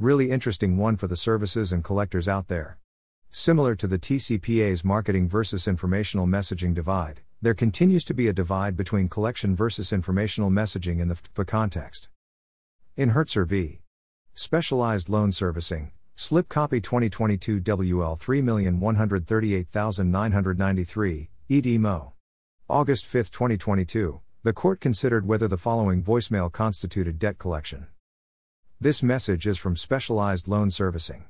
Really interesting one for the services and collectors out there. Similar to the TCPA's marketing versus informational messaging divide, there continues to be a divide between collection versus informational messaging in the FDCPA context. In Hertzer v. Specialized Loan Servicing, Slip Copy 2022 WL 3138993, EDMO. August 5, 2022, the court considered whether the following voicemail constituted debt collection. This message is from Specialized Loan Servicing.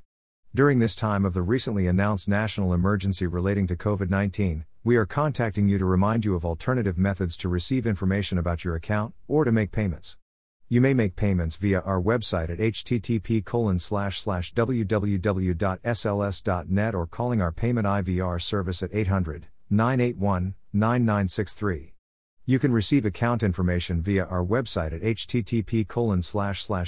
During this time of the recently announced national emergency relating to COVID 19, we are contacting you to remind you of alternative methods to receive information about your account or to make payments. You may make payments via our website at http www.sls.net or calling our payment IVR service at 800 981 9963. You can receive account information via our website at http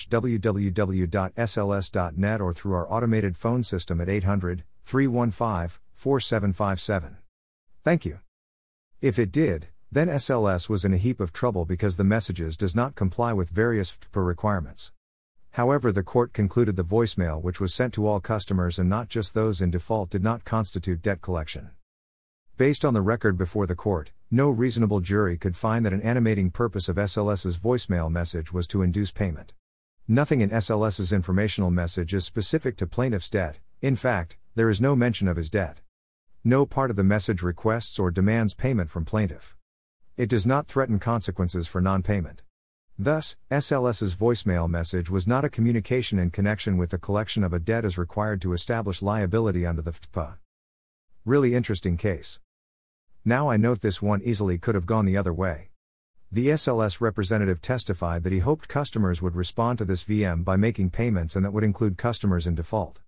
www.sls.net or through our automated phone system at 800 315 4757. Thank you. If it did, then SLS was in a heap of trouble because the messages does not comply with various FDCPA requirements. However, the court concluded the voicemail which was sent to all customers and not just those in default did not constitute debt collection. Based on the record before the court, no reasonable jury could find that an animating purpose of SLS's voicemail message was to induce payment. Nothing in SLS's informational message is specific to plaintiff's debt, in fact, there is no mention of his debt. No part of the message requests or demands payment from plaintiff. It does not threaten consequences for non payment. Thus, SLS's voicemail message was not a communication in connection with the collection of a debt as required to establish liability under the FDCPA. Really interesting case. Now I note this one easily could have gone the other way. The SLS representative testified that he hoped customers would respond to this VM by making payments and that would include customers in default.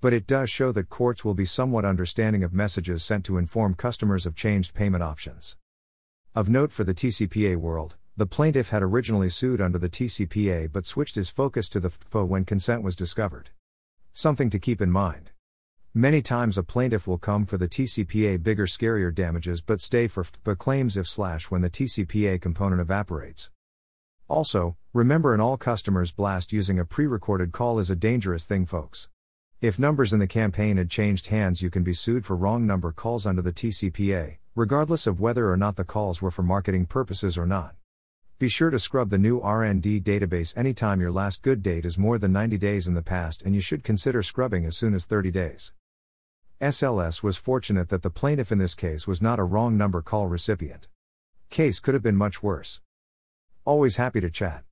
But it does show that courts will be somewhat understanding of messages sent to inform customers of changed payment options. Of note for the TCPA world, the plaintiff had originally sued under the TCPA but switched his focus to the FDCPA when consent was discovered. Something to keep in mind. Many times a plaintiff will come for the TCPA bigger scarier damages but stay for FDCPA claims if slash when the TCPA component evaporates. Also, remember an all customers blast using a pre-recorded call is a dangerous thing folks. If numbers in the campaign had changed hands you can be sued for wrong number calls under the TCPA, regardless of whether or not the calls were for marketing purposes or not. Be sure to scrub the new RND database anytime your last good date is more than 90 days in the past and you should consider scrubbing as soon as 30 days. SLS was fortunate that the plaintiff in this case was not a wrong number call recipient. Case could have been much worse. Always happy to chat.